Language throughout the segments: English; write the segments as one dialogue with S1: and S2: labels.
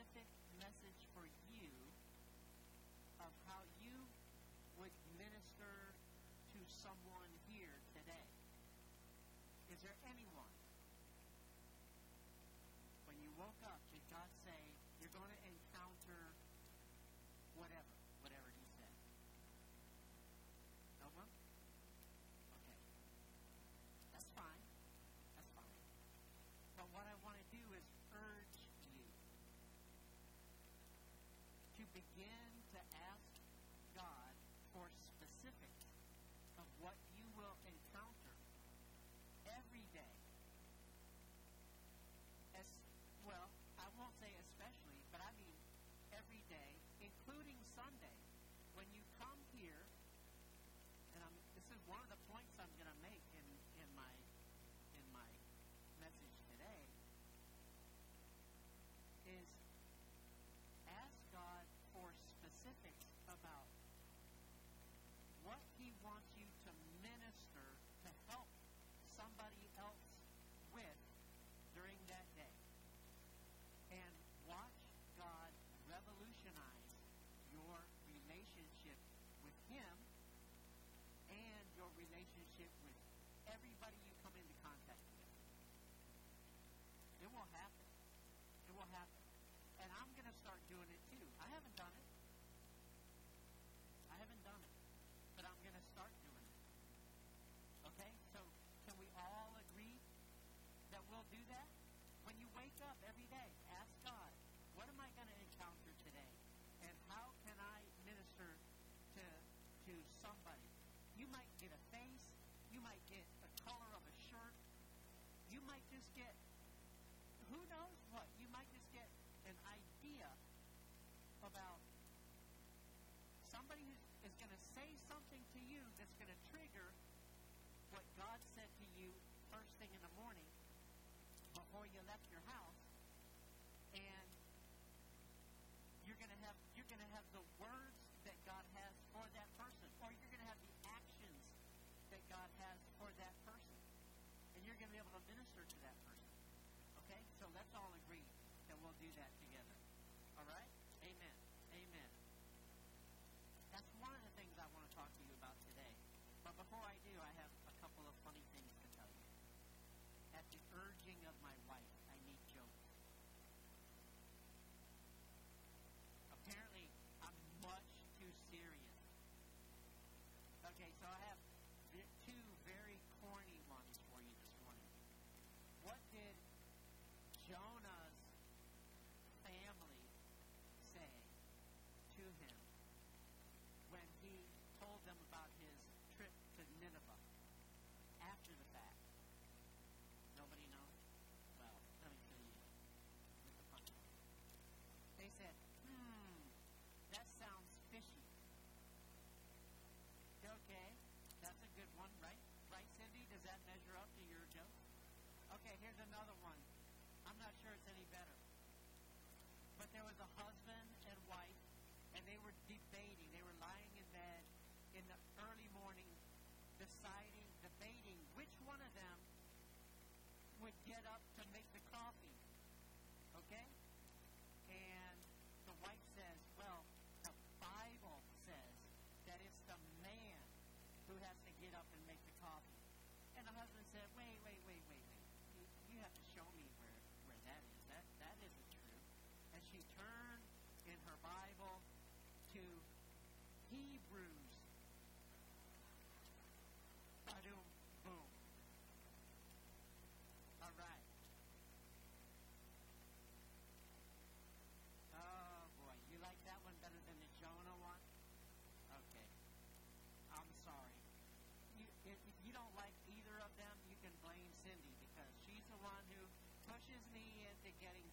S1: specific message for you of how you would minister to someone here today. Is there anyone? Begin to ask God for specifics of what you will encounter every day. As well, I won't say especially, but I mean every day, including Sunday. When you come here, and I'm, this is one of the points I'm going to make in, in my in my message today, is ask God for specifics about wants you to minister to help somebody else with during that day. And watch God revolutionize your relationship with Him and your relationship with everybody you come into contact with. It will happen. It will happen. And I'm going to start doing it too. I haven't done it. I haven't done it. But I'm going to start doing it. Okay? So can we all agree that we'll do that? When you wake up every day, ask God, what am I going to encounter today? And how can I minister to, to somebody? You might get a face. You might get a color of a shirt. You might just get, who knows what? You might just get an idea about somebody who is going to say something to you that's going to trigger what God said to you first thing in the morning before you left your house, and you're going to have you're going to have the words that God has for that person, or you're going to have the actions that God has for that person, and you're going to be able to minister to that person. Okay, so let's all agree that we'll do that together. All right? Amen. Amen. That's one of the things I want to talk to you about today. But before I do, I have a couple of funny things to tell you. At the urging of my wife, I need jokes. Apparently, I'm much too serious. Okay, so I have vi- two very corny ones for you this morning. What did Jonah's family say to him when he told them about his trip to Nineveh after the fact? Nobody knows? Well, let me tell you with the punchline. They said, hmm, that sounds fishy. Okay, that's a good one, right? Right, Cindy? Does that measure up to your joke? Okay, here's another one. I'm not sure it's any better. But there was a husband and wife, and they were debating. They were lying in bed in the early morning, deciding, debating which one of them would get up to make the coffee. Okay? And the wife says, Well, the Bible says that it's the man who has to get up and make the coffee. And the husband said, Wait, wait, wait, wait, wait. You, you have to show me where, where that is. That that isn't true. And she in her Bible to Hebrews. Ba-doom, boom. All right. Oh boy, you like that one better than the Jonah one? Okay. I'm sorry. You, if, if you don't like either of them, you can blame Cindy because she's the one who pushes me into getting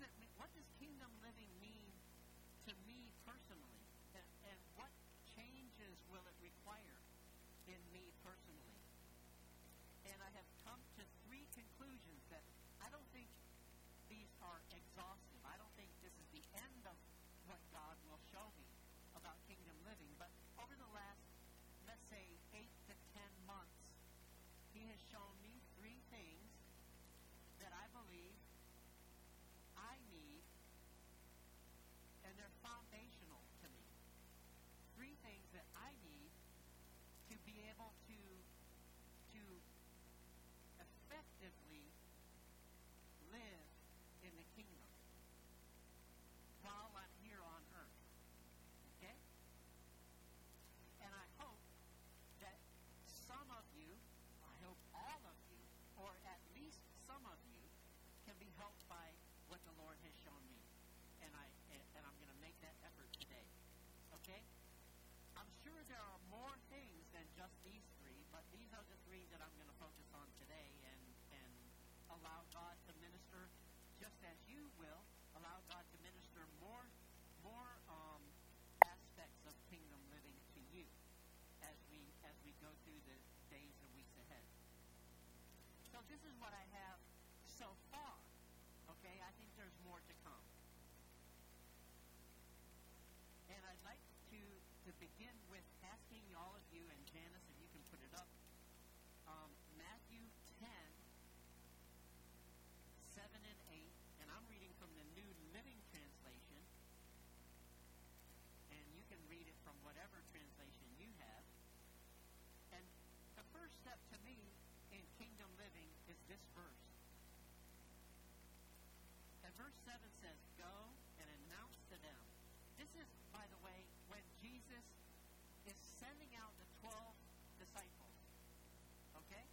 S1: does it mean? What does kingdom living mean to me personally? And, and what changes will it require? The kingdom while I'm here on earth. Okay? And I hope that some of you, I hope all of you, or at least some of you, can be helped by what the Lord has shown me. And I and I'm going to make that effort today. Okay? I'm sure there are more things than just these three, but these are the three that I'm going to focus on today and, and allow God to minister just as you will. Allow God to minister more more um, aspects of kingdom living to you as we as we go through the days and weeks ahead. So this is what I have so far. Okay, I think there's more to come. And I'd like to to begin with asking all of you and Janice, if you can put it up, um, Matthew 10, 7 and 8, and I'm reading from the New Living Translation, and you can read it from whatever translation you have. And the first step to me in kingdom living is this verse. And verse 7 says, Go and announce to them. This is, by the way, when Jesus is sending out the 12 disciples. Okay?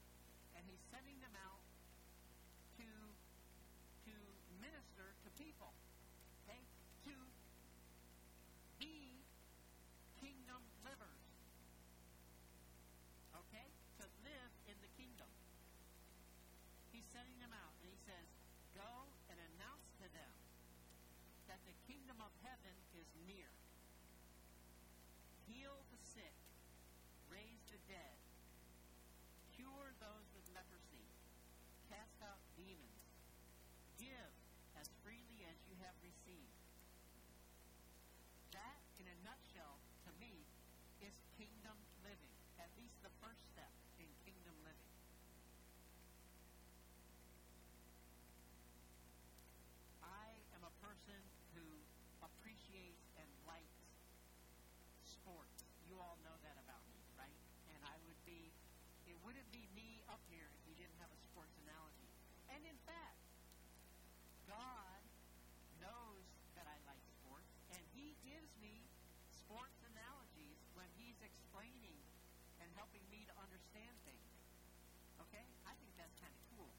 S1: And he's sending them out to to minister to people. Okay? To be kingdom livers. Okay? To live in the kingdom. He's sending them out and he says, Go and announce to them that the kingdom of heaven is near. Heal the sick, raise the dead, cure those with leprosy, cast out demons, give as freely as you have received. That, in a nutshell, to me, is kingdom living. At least the first step in kingdom living. I am a person who appreciates and likes sports. You all know that about me, right? And I would be, it wouldn't be me up here if you didn't have a sports analogy. And in fact, God knows that I like sports, and He gives me sports analogies when He's explaining and helping me to understand things. Okay? I think that's kind of cool.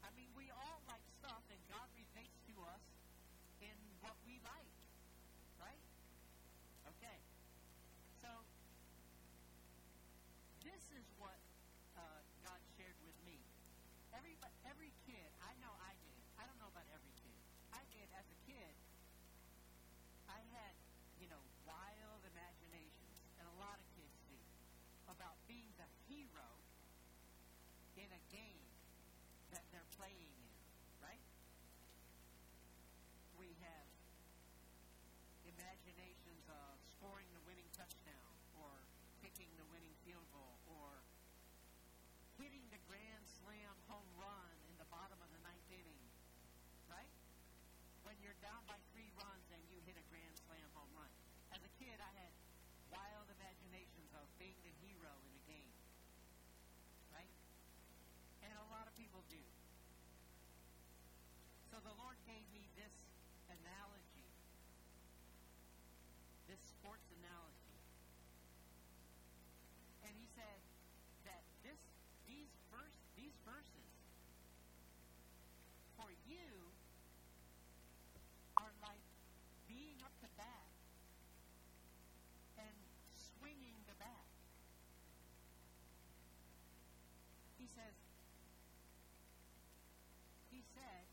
S1: I mean, we all like stuff, and God relates to us in what we like, right? Okay. So, this is what uh, God shared with me. Every every kid, I know I did. I don't know about every kid. I did as a kid. I had, you know, wild imaginations, and a lot of kids do, about being the hero in a game that they're playing in, right? We have imaginations of scoring the winning touchdown, or kicking the winning field goal, or hitting the grand slam home run in the bottom of the ninth inning, right? When you're down by three runs and you hit a grand slam home run. As a kid, I had wild imaginations of being the hero in a game, right? And a lot of people do. So the Lord gave me this analogy, this sports analogy. And he said that this these verse these verses for you are like bat and swinging the bat. He says he said,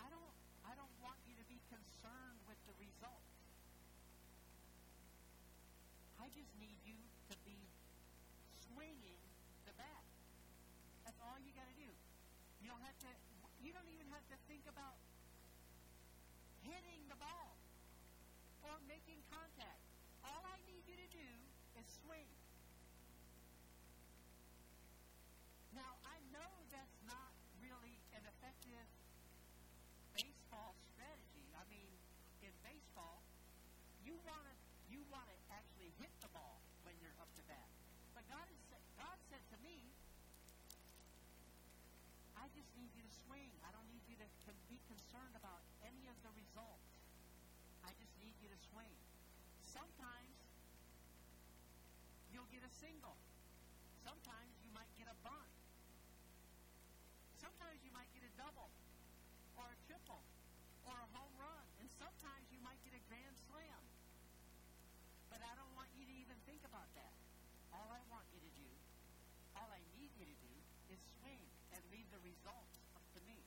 S1: I don't I don't want you to be concerned with the result. I just need you to be swinging the bat. That's all you got to do. You don't have to. You don't even have to think about hitting the ball or making contact. All I need you to swing. Now, I know that's not really an effective baseball strategy. I mean, in baseball, you want to you want to actually hit the ball when you're up to bat. But God is God said to me, I just need you to swing. I don't need you to, be concerned about any of the results. I just need you to swing. Sometimes a single. Sometimes you might get a bunt. Sometimes you might get a double or a triple or a home run. And sometimes you might get a grand slam. But I don't want you to even think about that. All I want you to do, all I need you to do, is swing and leave the results up to me.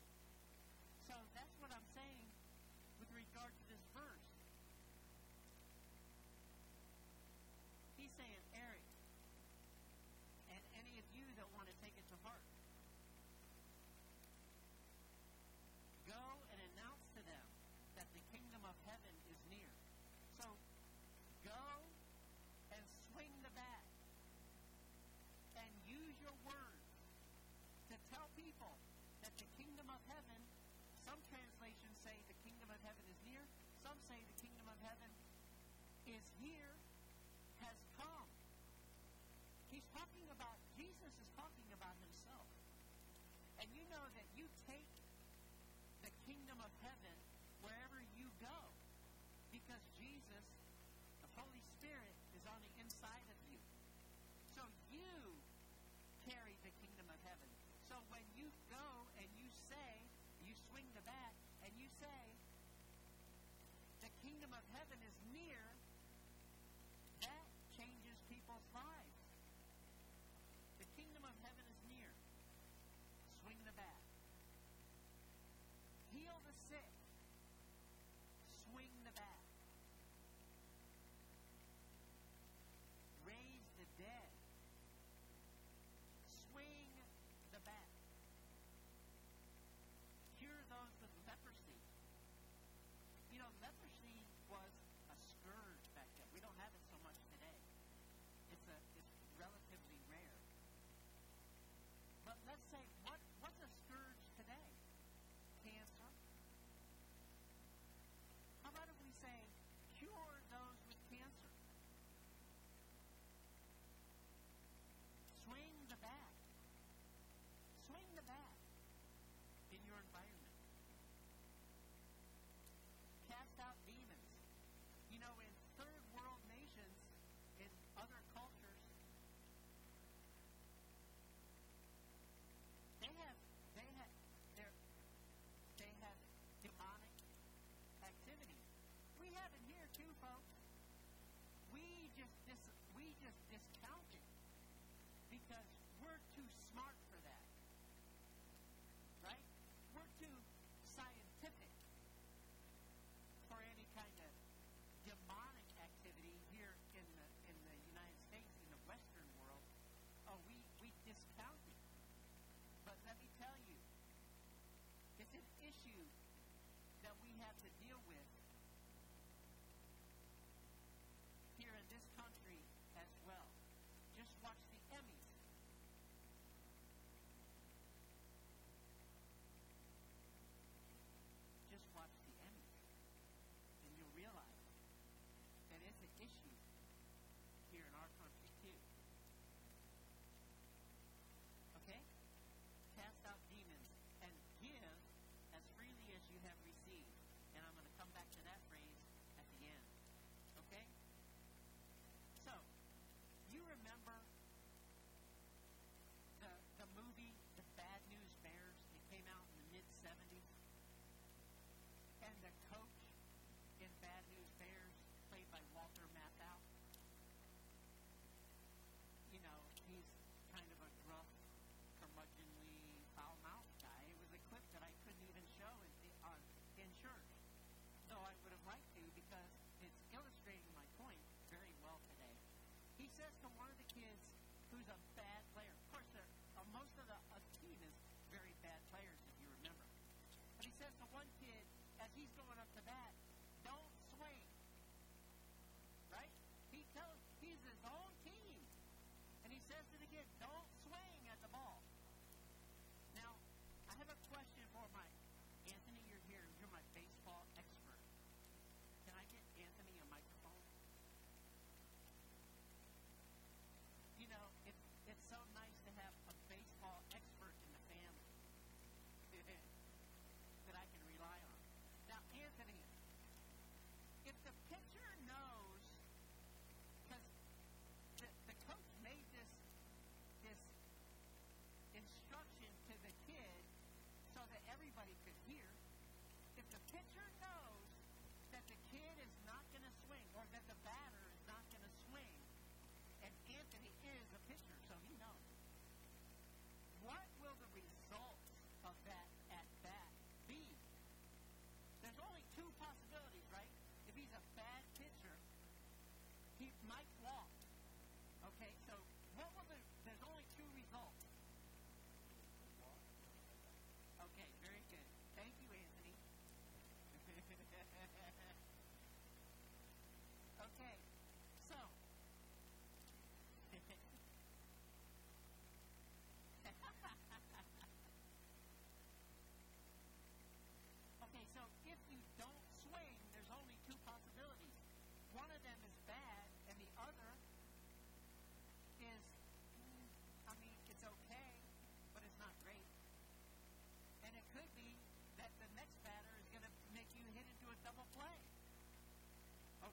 S1: So that's what I'm saying with regard to this verse. He's saying, Eric, and any of you that want to take it to heart, go and announce to them that the kingdom of heaven is near. So go and swing the bat and use your words to tell people that the kingdom of heaven, some translations say the kingdom of heaven is near, some say the kingdom of heaven is here, has come. He's talking about, Jesus is talking about himself. And you know that you take the kingdom of heaven wherever you go because Jesus, the Holy Spirit, is on the inside of you. So you carry the kingdom of heaven. So when you go and you say, you swing the bat, and you say, the kingdom of heaven is near, that changes people's lives. The kingdom of heaven is near. Swing the bat. Heal the sick. Swing the bat. Raise the dead. Swing the bat. Cure those with leprosy. You know, leprosy was a scourge back then. We don't have it so much today. It's a it's relatively rare. But let's say what what's a scourge today? Cancer. How about if we say cure those with cancer? Swing the bat. Swing the bat in your environment. Cast out demons. You know, in third world nations, in other cultures, they have they have their they have demonic activity. We here too, folks. We just dis, we just discount it because we're too smart for that. Right? We're too scientific for any kind of demonic activity here in the in the United States, in the Western world. Oh, we, we discount it. But let me tell you, it's an issue that we have to deal with to one of the kids who's a bad player. Of course, uh, most of the uh, team is very bad players, if you remember. But he says to one kid, as he's going up to bat, Picture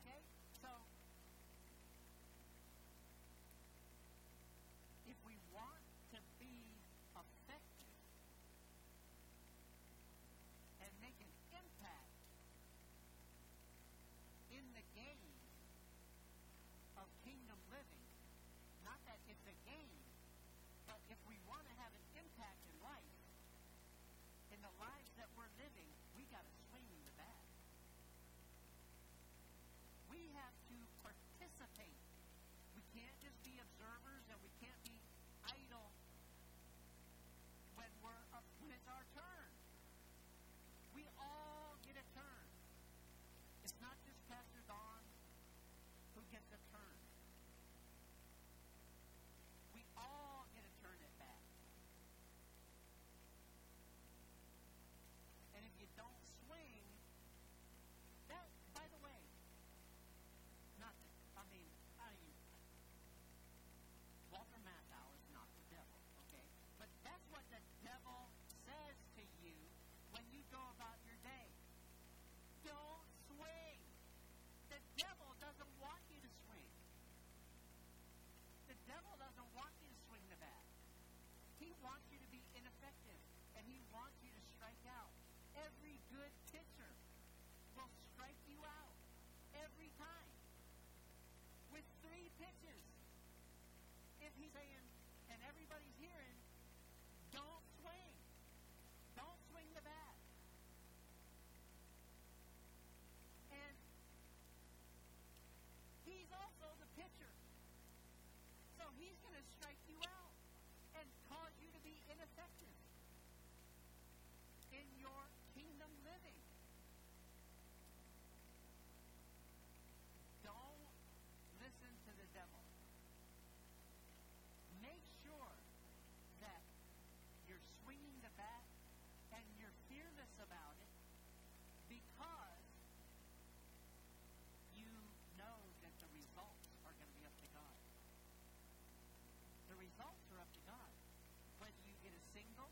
S1: Okay? So, if we want to be effective and make an impact in the game of kingdom living, not that it's a game, but if we want to have an impact in life, in the life, we have everybody's saying and everybody's hearing, don't swing. Don't swing the bat. And he's also results are up to God. Whether you get a single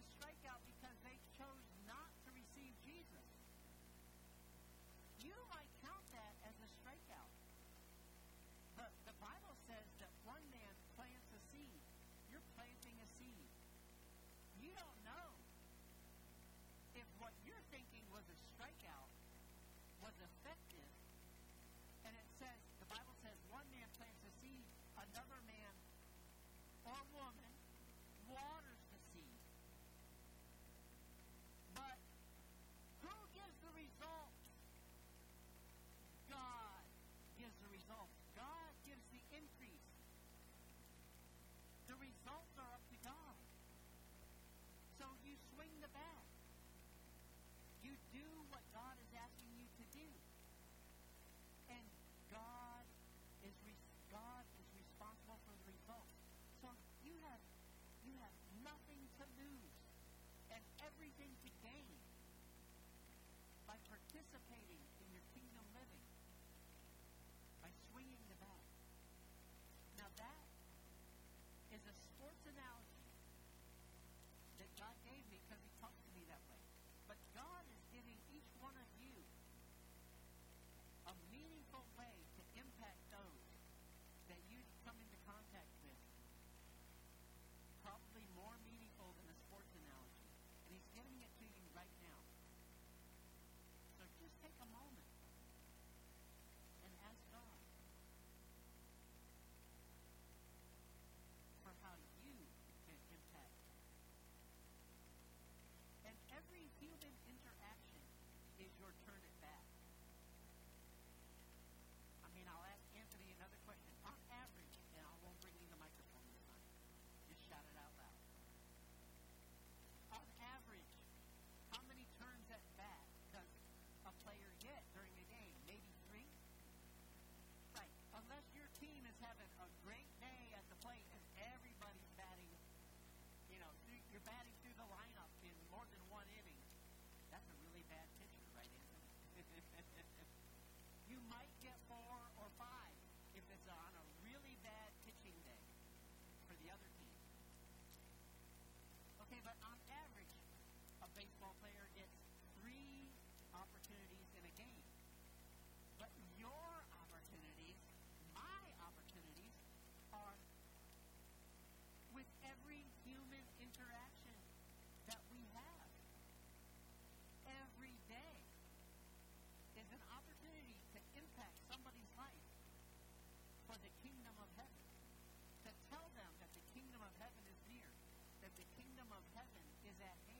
S1: a strikeout because they chose not to receive Jesus. You might count that as a strikeout. But the Bible says that one man plants a seed. You're planting a seed. You don't know do what God is asking you to do. And God is re- God is responsible for the results. So you have you have nothing to lose and everything to gain by participating in your kingdom living, by swinging the bat. Now that is a sports your turn you might get far, is at hand.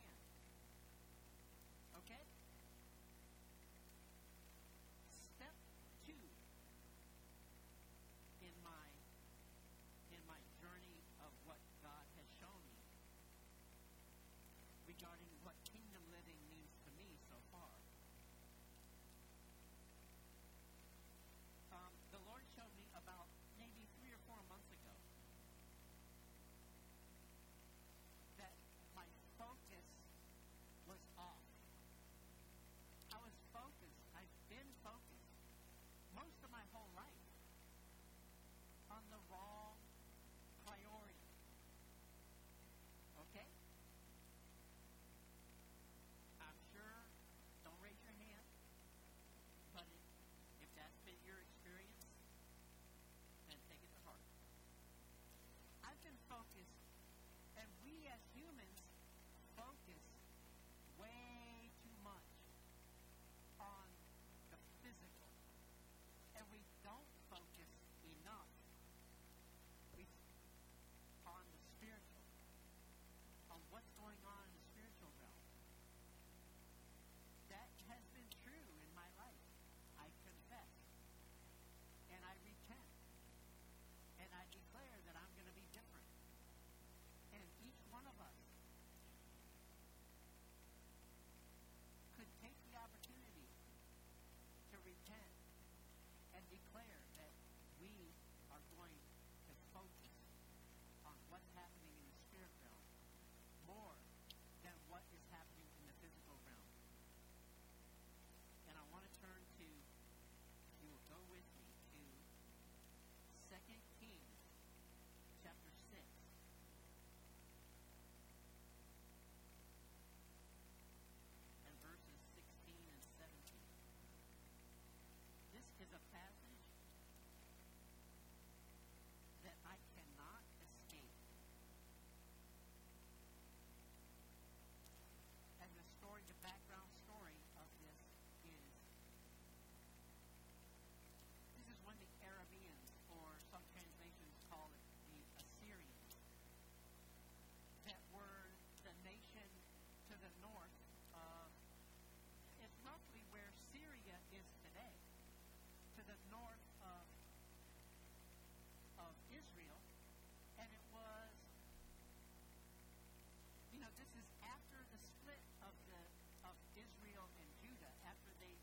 S1: this is after the split of the of Israel and Judah, after they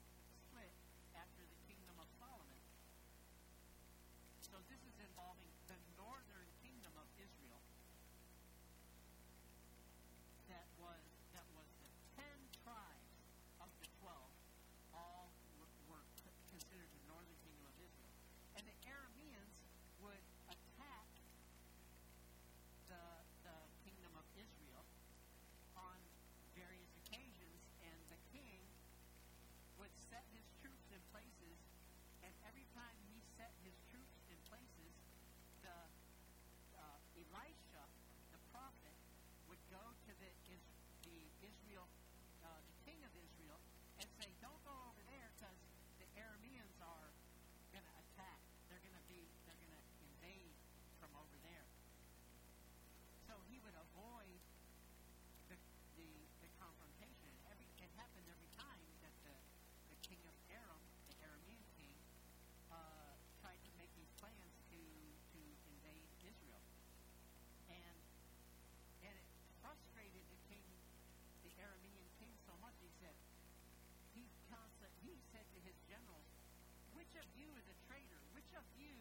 S1: split after the kingdom of Solomon. So this is of you is a traitor? Which of you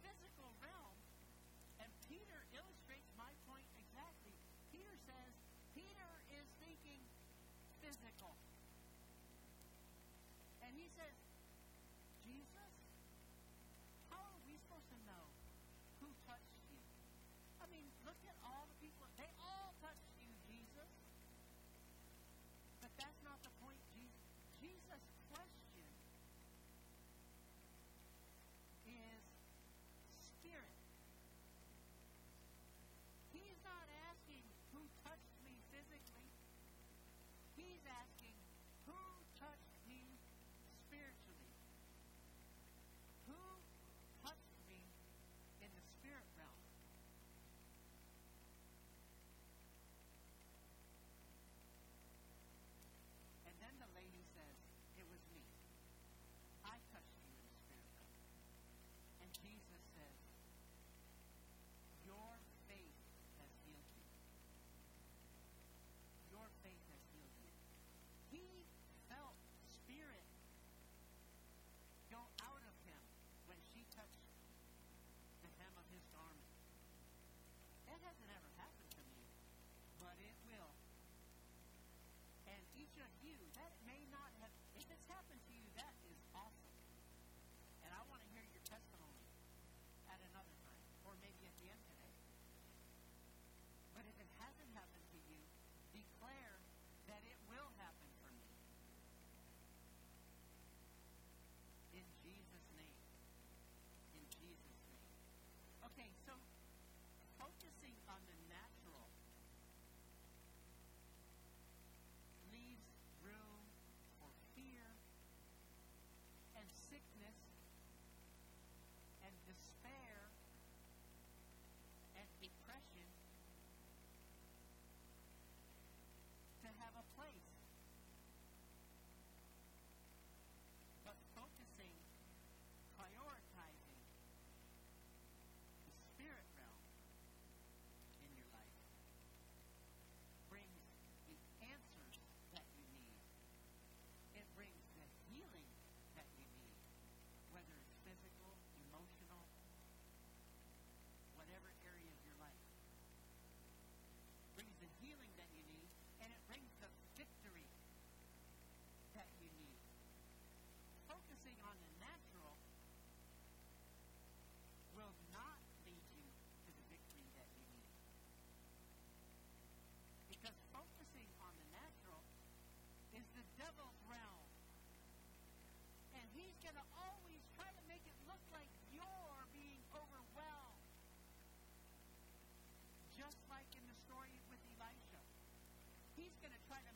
S1: physical realm. And Peter illustrates my point exactly. Peter says, Peter is thinking physical. And he says, Jesus, how are we supposed to know who touched you? I mean, look at all the people. They Jesus going to try to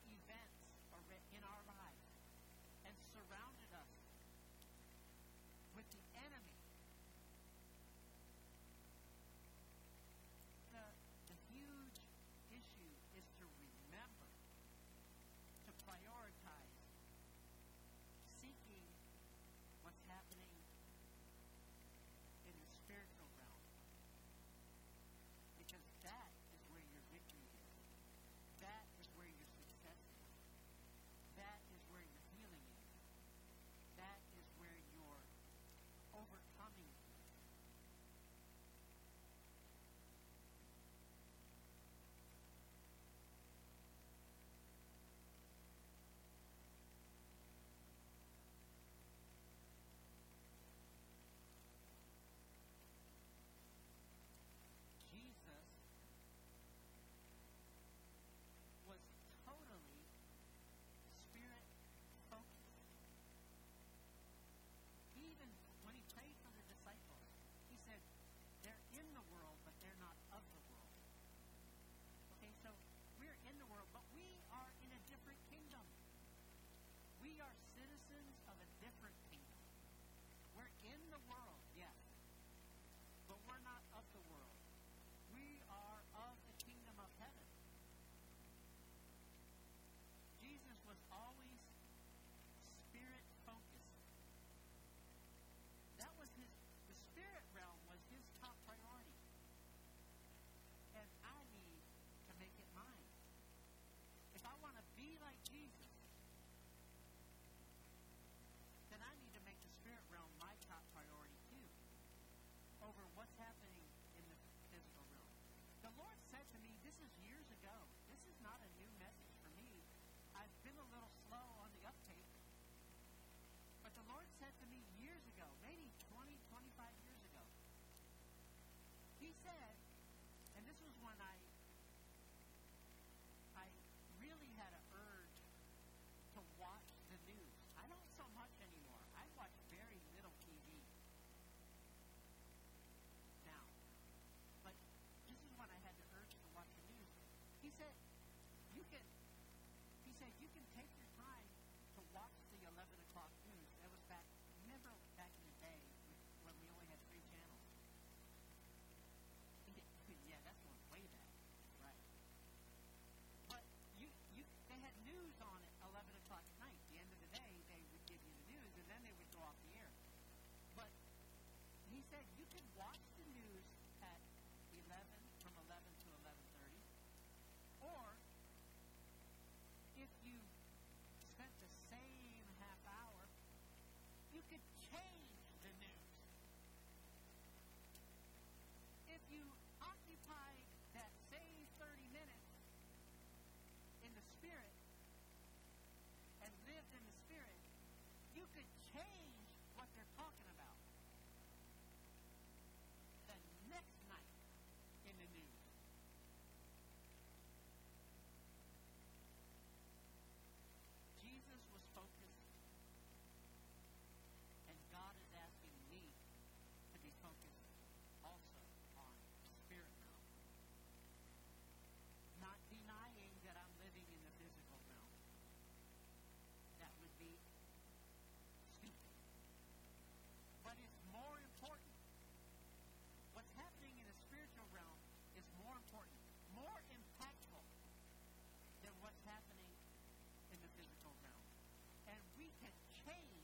S1: event in the world. This is years ago. This is not a new message for me. I've been a little slow on the uptake. But the Lord said to me years ago, maybe said, you can take your time to watch the 11 o'clock news. That was back, remember back in the day when we only had three channels? yeah, that's one way back. Right. But you, you, they had news on at 11 o'clock at night. At the end of the day, they would give you the news, and then they would go off the air. But he said, you can watch you could change. can change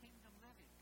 S1: kingdom living.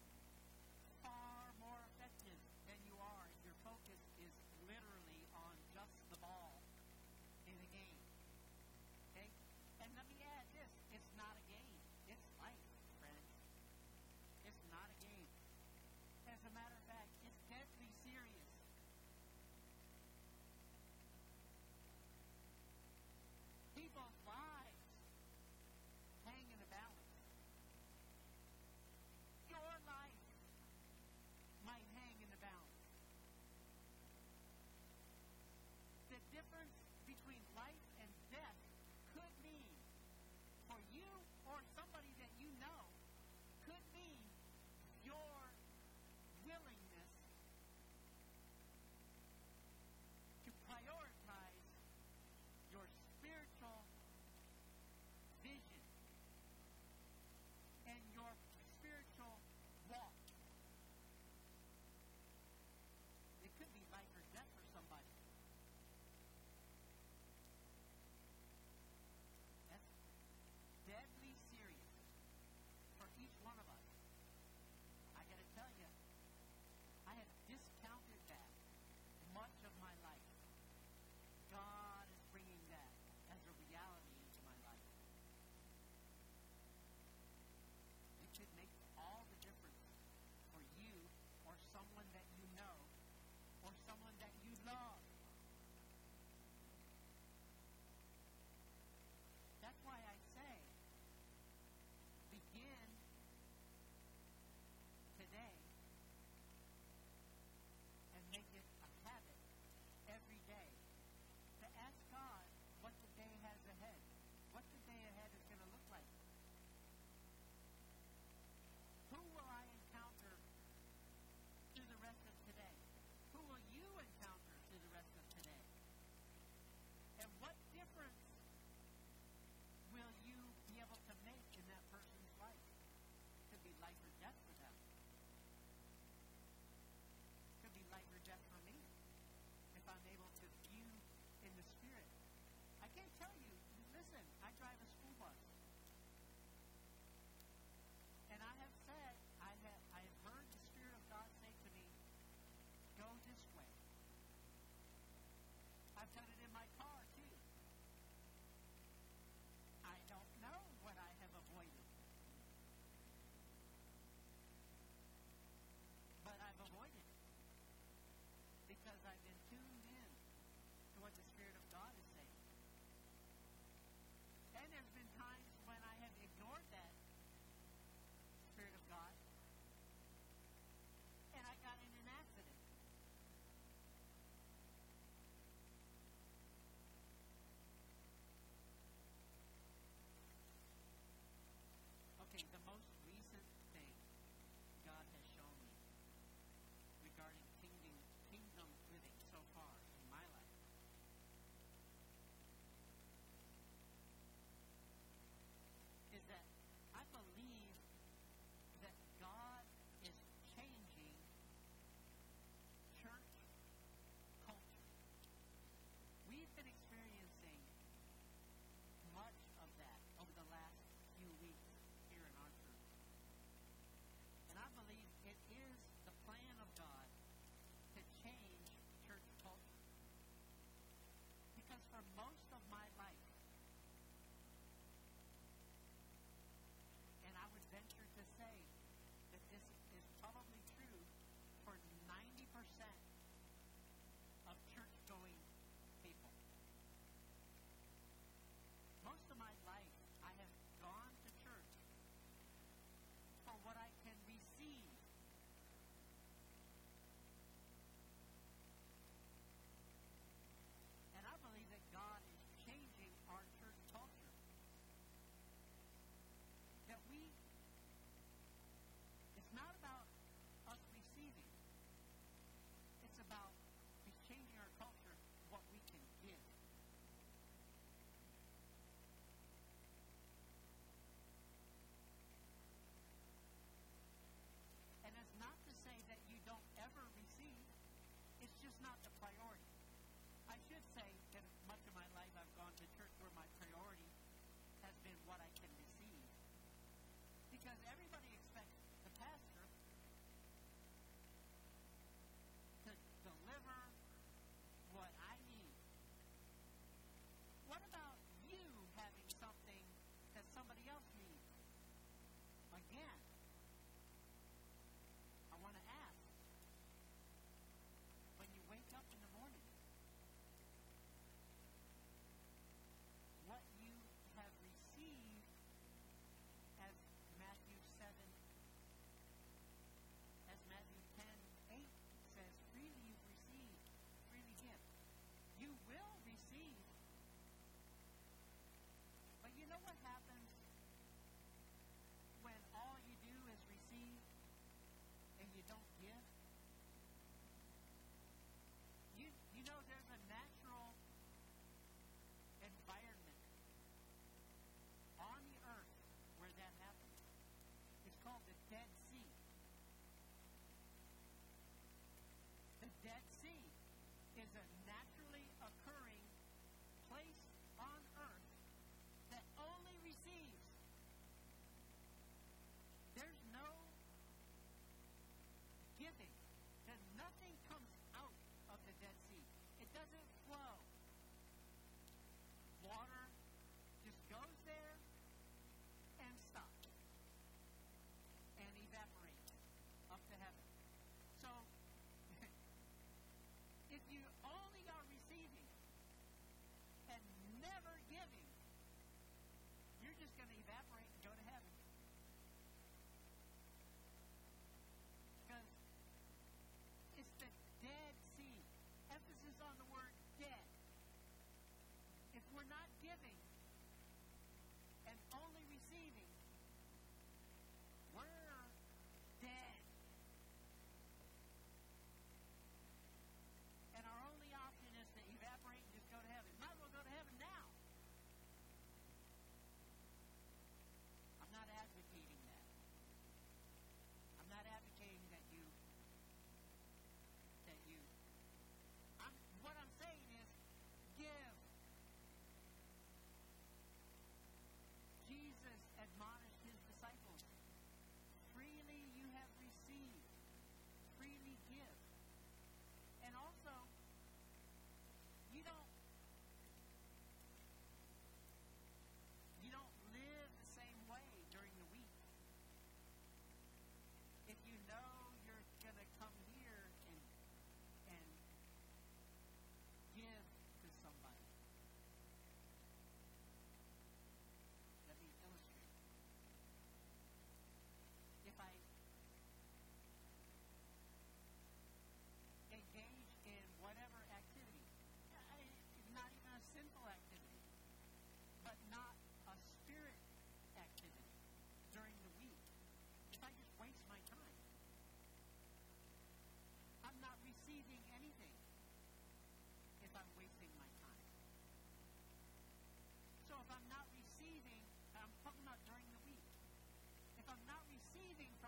S1: you only are receiving and never giving, you're just going to evaporate.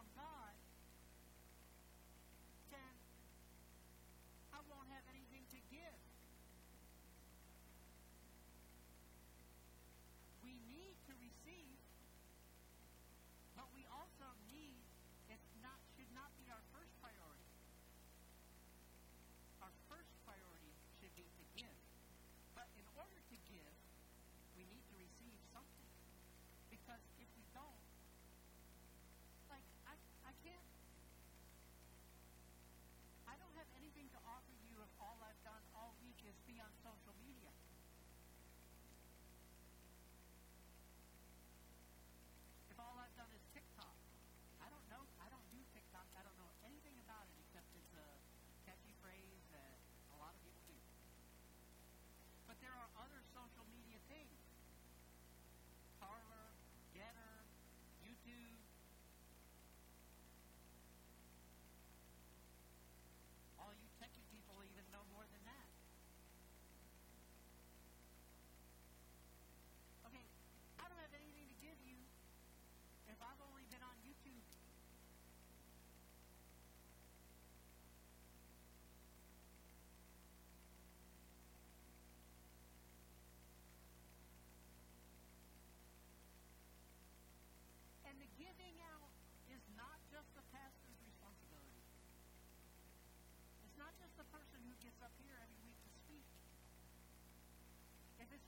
S1: from God.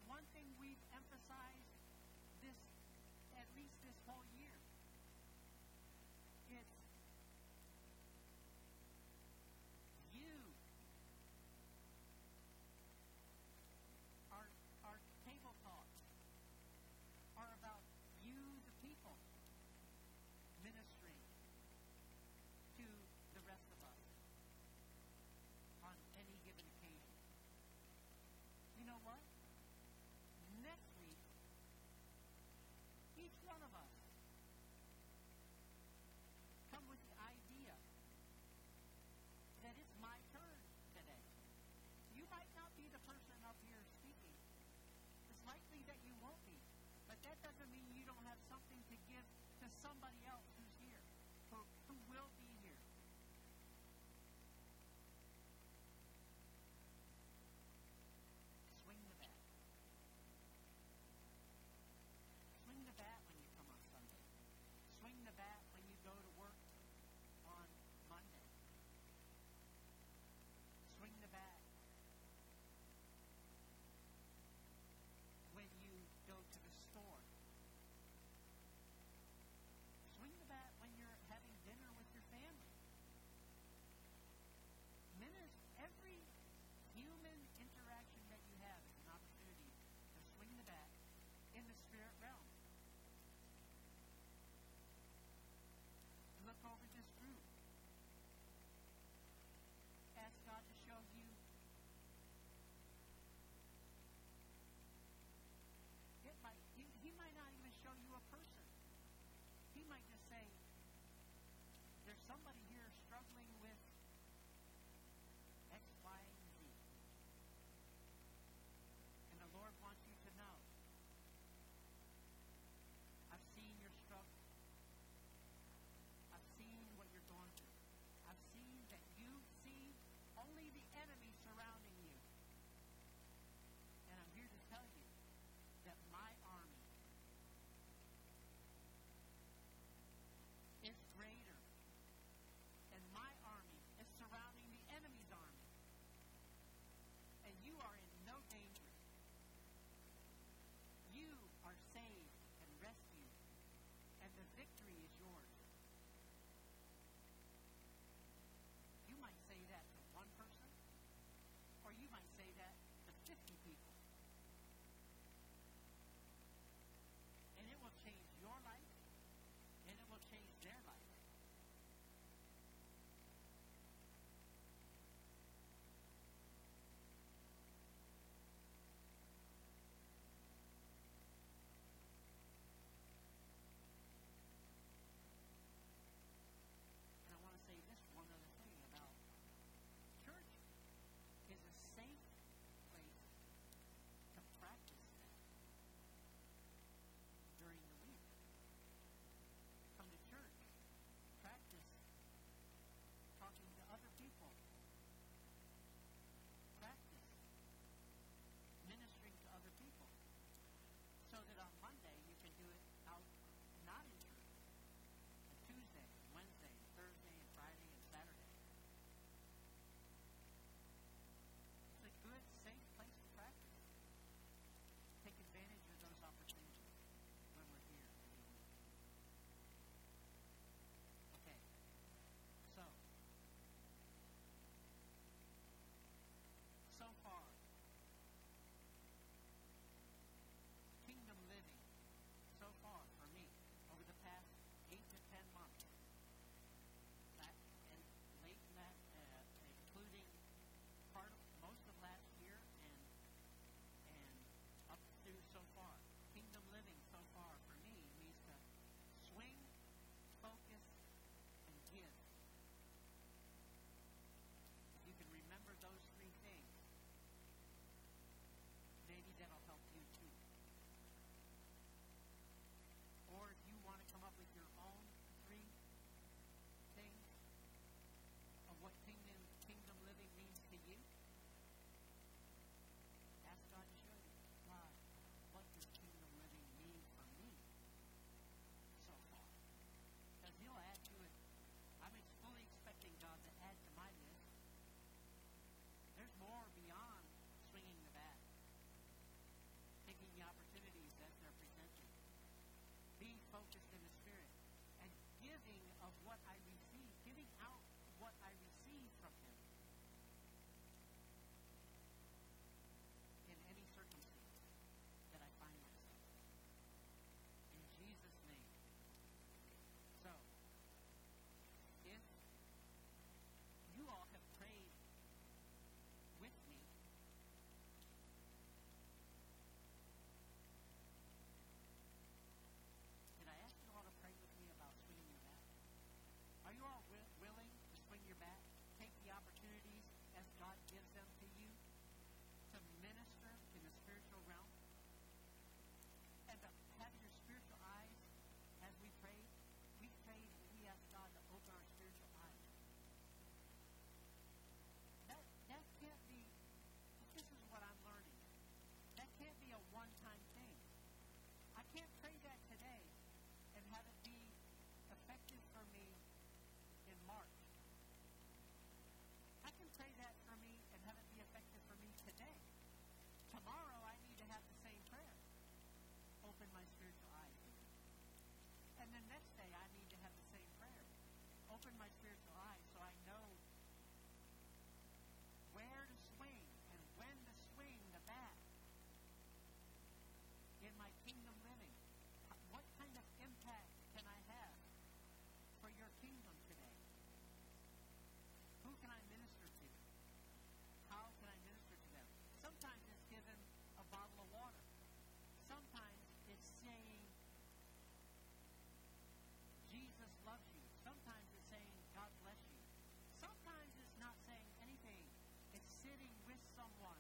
S1: one thing we've emphasized this, at least this whole year, each one of us come with the idea that it's my turn today. You might not be the person up here speaking. It's likely that you won't be. But that doesn't mean you don't have something to give to somebody else of what I read. say that for me and have it be effective for me today. Tomorrow I need to have the same prayer. Open my spiritual eyes. And the next day I need to have the same prayer. Open my spiritual Jesus loves you. Sometimes it's saying, God bless you. Sometimes it's not saying anything. It's sitting with someone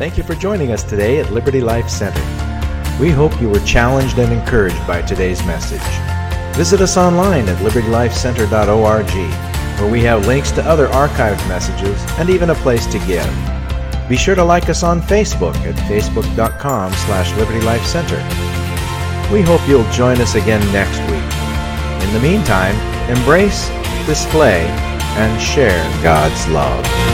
S2: Thank you for joining us today at Liberty Life Center. We hope you were challenged and encouraged by today's message. Visit us online at libertylifecenter.org, where we have links to other archived messages and even a place to give. Be sure to like us on Facebook at facebook.com slash libertylifecenter. We hope you'll join us again next week. In the meantime, embrace, display, and share God's love.